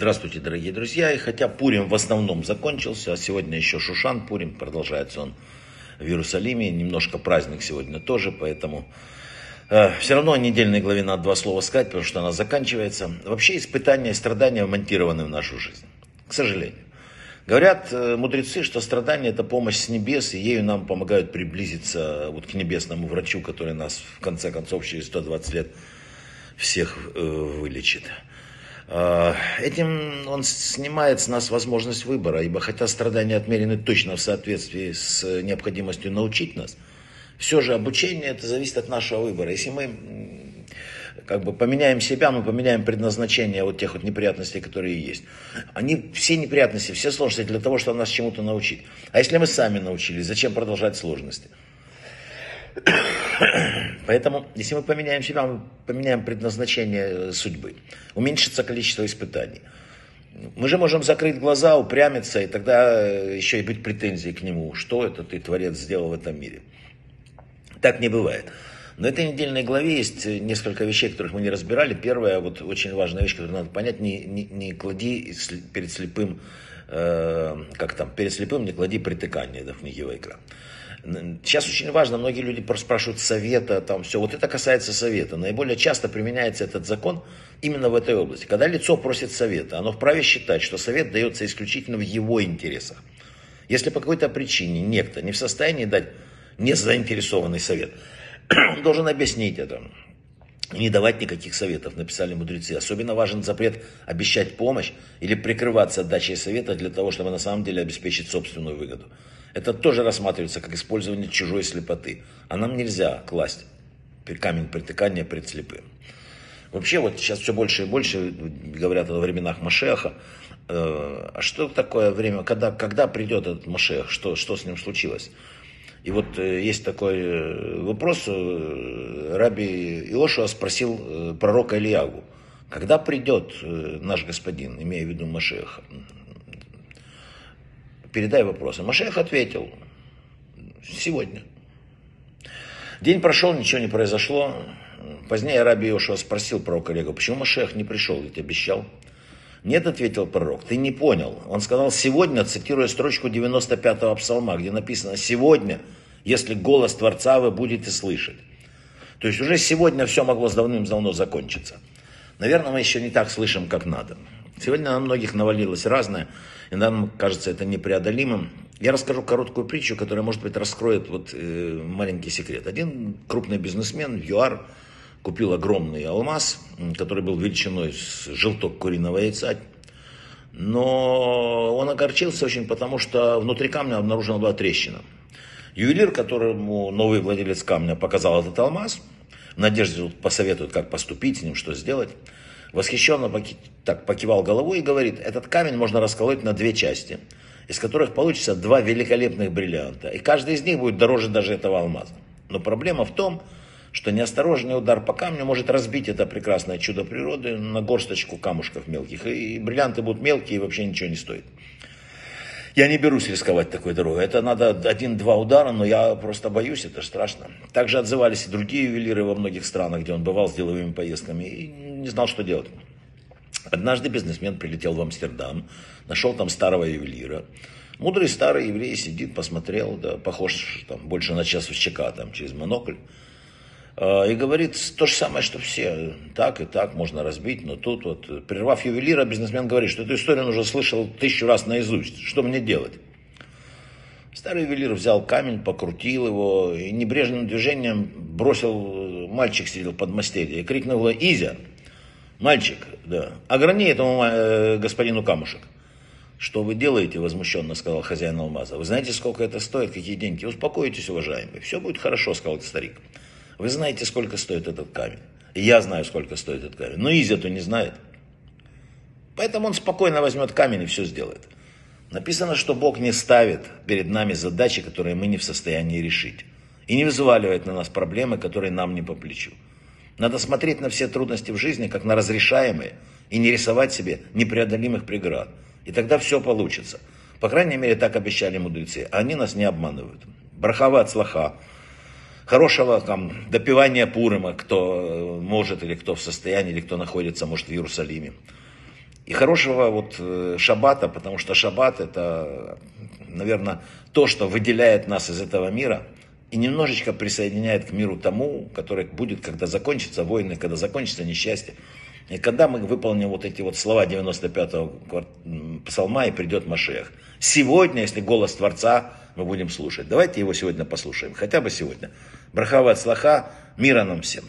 Здравствуйте, дорогие друзья. И хотя Пурим в основном закончился, а сегодня еще Шушан Пурим, продолжается он в Иерусалиме. Немножко праздник сегодня тоже, поэтому э, все равно о недельной главе надо два слова сказать, потому что она заканчивается. Вообще испытания и страдания вмонтированы в нашу жизнь, к сожалению. Говорят э, мудрецы, что страдание это помощь с небес, и ею нам помогают приблизиться вот к небесному врачу, который нас в конце концов через 120 лет всех э, вылечит. Э, этим он снимает с нас возможность выбора, ибо хотя страдания отмерены точно в соответствии с необходимостью научить нас, все же обучение это зависит от нашего выбора. Если мы как бы поменяем себя, мы поменяем предназначение вот тех вот неприятностей, которые есть. Они все неприятности, все сложности для того, чтобы нас чему-то научить. А если мы сами научились, зачем продолжать сложности? Поэтому, если мы поменяем себя, мы поменяем предназначение судьбы. Уменьшится количество испытаний. Мы же можем закрыть глаза, упрямиться, и тогда еще и быть претензией к нему. Что это ты, Творец, сделал в этом мире? Так не бывает. На этой недельной главе есть несколько вещей, которых мы не разбирали. Первая, вот очень важная вещь, которую надо понять, не, не, не клади перед слепым, э, как там, перед слепым не клади притыкание, в книге Вайкра. Сейчас очень важно, многие люди спрашивают совета, там все. Вот это касается совета. Наиболее часто применяется этот закон именно в этой области. Когда лицо просит совета, оно вправе считать, что совет дается исключительно в его интересах. Если по какой-то причине некто не в состоянии дать незаинтересованный совет, он должен объяснить это. Не давать никаких советов, написали мудрецы. Особенно важен запрет обещать помощь или прикрываться отдачей совета для того, чтобы на самом деле обеспечить собственную выгоду. Это тоже рассматривается как использование чужой слепоты. А нам нельзя класть камень притыкания пред слепым. Вообще вот сейчас все больше и больше говорят о временах Машеха. Э, а что такое время, когда, когда придет этот Машех, что, что с ним случилось? И вот э, есть такой э, вопрос, э, Раби Иошуа спросил пророка Ильягу, когда придет наш господин, имея в виду Машеха? Передай вопрос. А Машех ответил, сегодня. День прошел, ничего не произошло. Позднее Раби Иошуа спросил пророка Ильягу, почему Машех не пришел, ведь обещал. Нет, ответил пророк, ты не понял. Он сказал сегодня, цитируя строчку 95-го псалма, где написано «Сегодня, если голос Творца вы будете слышать». То есть уже сегодня все могло с давным-давно закончиться. Наверное, мы еще не так слышим, как надо. Сегодня на многих навалилось разное, и нам кажется это непреодолимым. Я расскажу короткую притчу, которая, может быть, раскроет вот, э, маленький секрет. Один крупный бизнесмен, ЮАР, купил огромный алмаз, который был величиной с желток куриного яйца. Но он огорчился очень, потому что внутри камня обнаружена была трещина. Ювелир, которому новый владелец камня показал этот алмаз, в надежде посоветует, как поступить с ним, что сделать, восхищенно поки, так, покивал головой и говорит, этот камень можно расколоть на две части, из которых получится два великолепных бриллианта. И каждый из них будет дороже даже этого алмаза. Но проблема в том, что неосторожный удар по камню может разбить это прекрасное чудо природы на горсточку камушков мелких. И бриллианты будут мелкие и вообще ничего не стоят. Я не берусь рисковать такой дорогой. Это надо один-два удара, но я просто боюсь, это страшно. Также отзывались и другие ювелиры во многих странах, где он бывал с деловыми поездками, и не знал, что делать. Однажды бизнесмен прилетел в Амстердам, нашел там старого ювелира. Мудрый старый еврей сидит, посмотрел, да, похож там, больше на часовщика там, через монокль. А, и говорит то же самое, что все. Так и так можно разбить, но тут вот, прервав ювелира, бизнесмен говорит, что эту историю он уже слышал тысячу раз наизусть. Что мне делать? Старый ювелир взял камень, покрутил его и небрежным движением бросил, мальчик сидел под мастерье, и крикнул «Изя!» «Мальчик, да, ограни этому э, господину камушек». «Что вы делаете?» – возмущенно сказал хозяин алмаза. «Вы знаете, сколько это стоит, какие деньги? Успокойтесь, уважаемый. Все будет хорошо», – сказал старик. Вы знаете, сколько стоит этот камень. Я знаю, сколько стоит этот камень. Но Изя-то не знает. Поэтому он спокойно возьмет камень и все сделает. Написано, что Бог не ставит перед нами задачи, которые мы не в состоянии решить. И не взваливает на нас проблемы, которые нам не по плечу. Надо смотреть на все трудности в жизни, как на разрешаемые, и не рисовать себе непреодолимых преград. И тогда все получится. По крайней мере, так обещали мудрецы. Они нас не обманывают. Брахава от слаха хорошего там, допивания Пурыма, кто может или кто в состоянии, или кто находится, может, в Иерусалиме. И хорошего вот э, шаббата, потому что шаббат это, наверное, то, что выделяет нас из этого мира и немножечко присоединяет к миру тому, который будет, когда закончатся войны, когда закончится несчастье. И когда мы выполним вот эти вот слова 95-го псалма и придет Машех. Сегодня, если голос Творца, мы будем слушать. Давайте его сегодня послушаем, хотя бы сегодня. Брахава от слаха, мира нам всем.